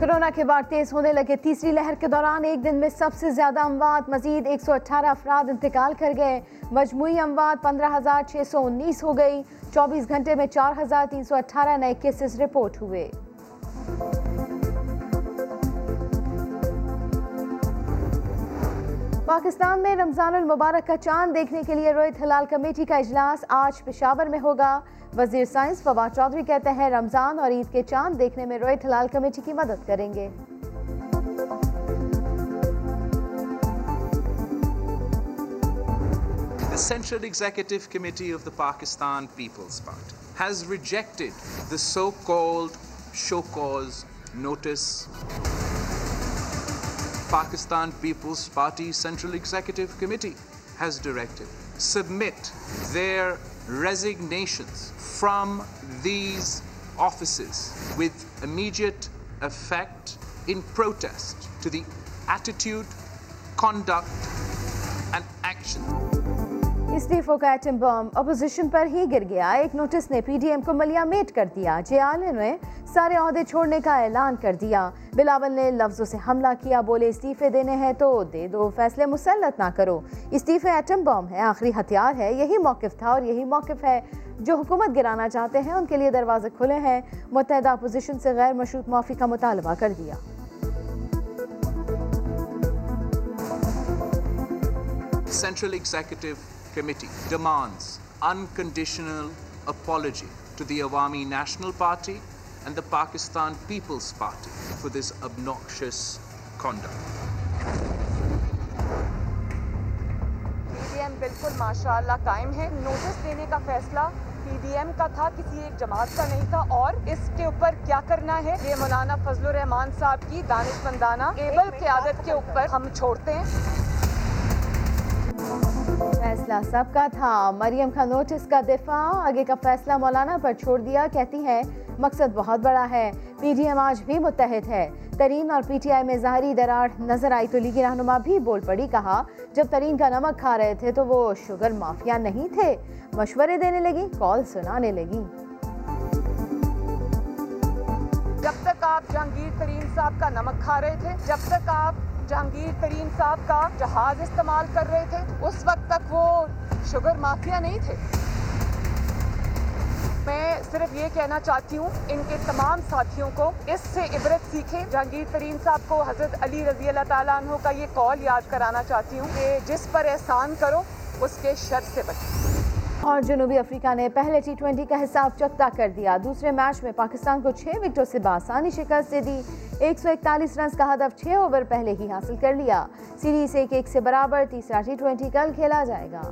Corona کے بعد تیز ہونے لگے۔ تیسری لہر کے دوران ایک دن میں سب سے زیادہ اموات مزید ایک سو اٹھارہ افراد انتقال کر گئے۔ مجموعی اموات پندرہ ہزار چھ سو انیس ہو گئی چوبیس گھنٹے میں چار ہزار تین سو اٹھارہ نئے کیسز رپورٹ ہوئے۔ پاکستان میں رمضان المبارک کا چاند دیکھنے کے لیے رویت حلال کمیٹی کا اجلاس آج پشاور میں ہوگا وزیر سائنس فواد چودھری کہتے ہیں رمضان اور عید کے چاند دیکھنے میں رویت حلال کمیٹی کی مدد کریں گے The Central Executive Committee of the Pakistan People's Party has rejected the so-called show cause notice. Pakistan People's Party Central Executive Committee has directed submit their resignations from these offices with immediate effect in protest to the attitude, conduct and action استعفوں کا atom bomb opposition پر ہی گر گیا ایک notice نے P D M کو ملیا meat کر دیا جیالے نے سارے عہدے چھوڑنے کا اعلان کر دیا۔ بلاول نے لفظوں سے حملہ کیا، بولے، استعفے دینے ہیں تو دے دو، فیصلے مسلط نہ کرو۔ استعفے ایٹم بم ہے، آخری ہتھیار ہے، یہی موقف تھا اور یہی موقف ہے۔ جو حکومت گرانا چاہتے ہیں، ان کے لیے دروازے کھلے ہیں۔ متحدہ اپوزیشن سے غیر مشروط معافی کا مطالبہ کر دیا۔ Central Executive Committee demands unconditional apology to the Awami National Party and the Pakistan People's Party for this obnoxious conduct. بالکل ماشاء اللہ قائم ہے نوٹس دینے کا فیصلہ پی ڈی ایم کا تھا کسی ایک جماعت کا نہیں تھا اور اس کے اوپر کیا کرنا ہے یہ مولانا فضل الرحمان صاحب کی دانش مندانہ ایبل قیادت کے اوپر ہم چھوڑتے ہیں فیصلہ سب کا تھا۔ مریم کا نوٹس کا دفاع، آگے کا فیصلہ مولانا پر چھوڑ دیا۔ کہتی ہے مقصد بہت بڑا ہے۔ پی ڈی ایم آج بھی متحد ہے۔ ترین اور پی ٹی آئی میں ظاہری دراڑ نظر آئی تو لیگی رہنما بھی بول پڑی، کہا، جب ترین کا نمک کھا رہے تھے تو وہ شوگر مافیا نہیں تھے۔ مشورے دینے لگی، کال سنانے لگی۔ جب تک آپ جہانگیر ترین صاحب کا نمک کھا رہے تھے، جب تک آپ جہانگیر ترین صاحب کا جہاز استعمال کر رہے تھے۔ اس وقت تک وہ شوگر مافیا نہیں تھے۔ میں صرف یہ کہنا چاہتی ہوں، ان کے تمام ساتھیوں کو اس سے عبرت سیکھیں۔ جہانگیر ترین صاحب کو حضرت علی رضی اللہ تعالیٰ عنہ کا یہ کال یاد کرانا چاہتی ہوں کہ جس پر احسان کرو، اس کے شر سے بچیں اور جنوبی افریقہ نے پہلے ٹی ٹوینٹی کا حساب چکتا کر دیا۔ دوسرے میچ میں پاکستان کو چھ وکٹوں سے بآسانی شکست دے دی۔ ایک سو اکتالیس رنز کا ہدف چھ اوور پہلے ہی حاصل کر لیا۔ سیریز ایک ایک سے برابر تیسرا ٹی ٹوینٹی کل کھیلا جائے گا۔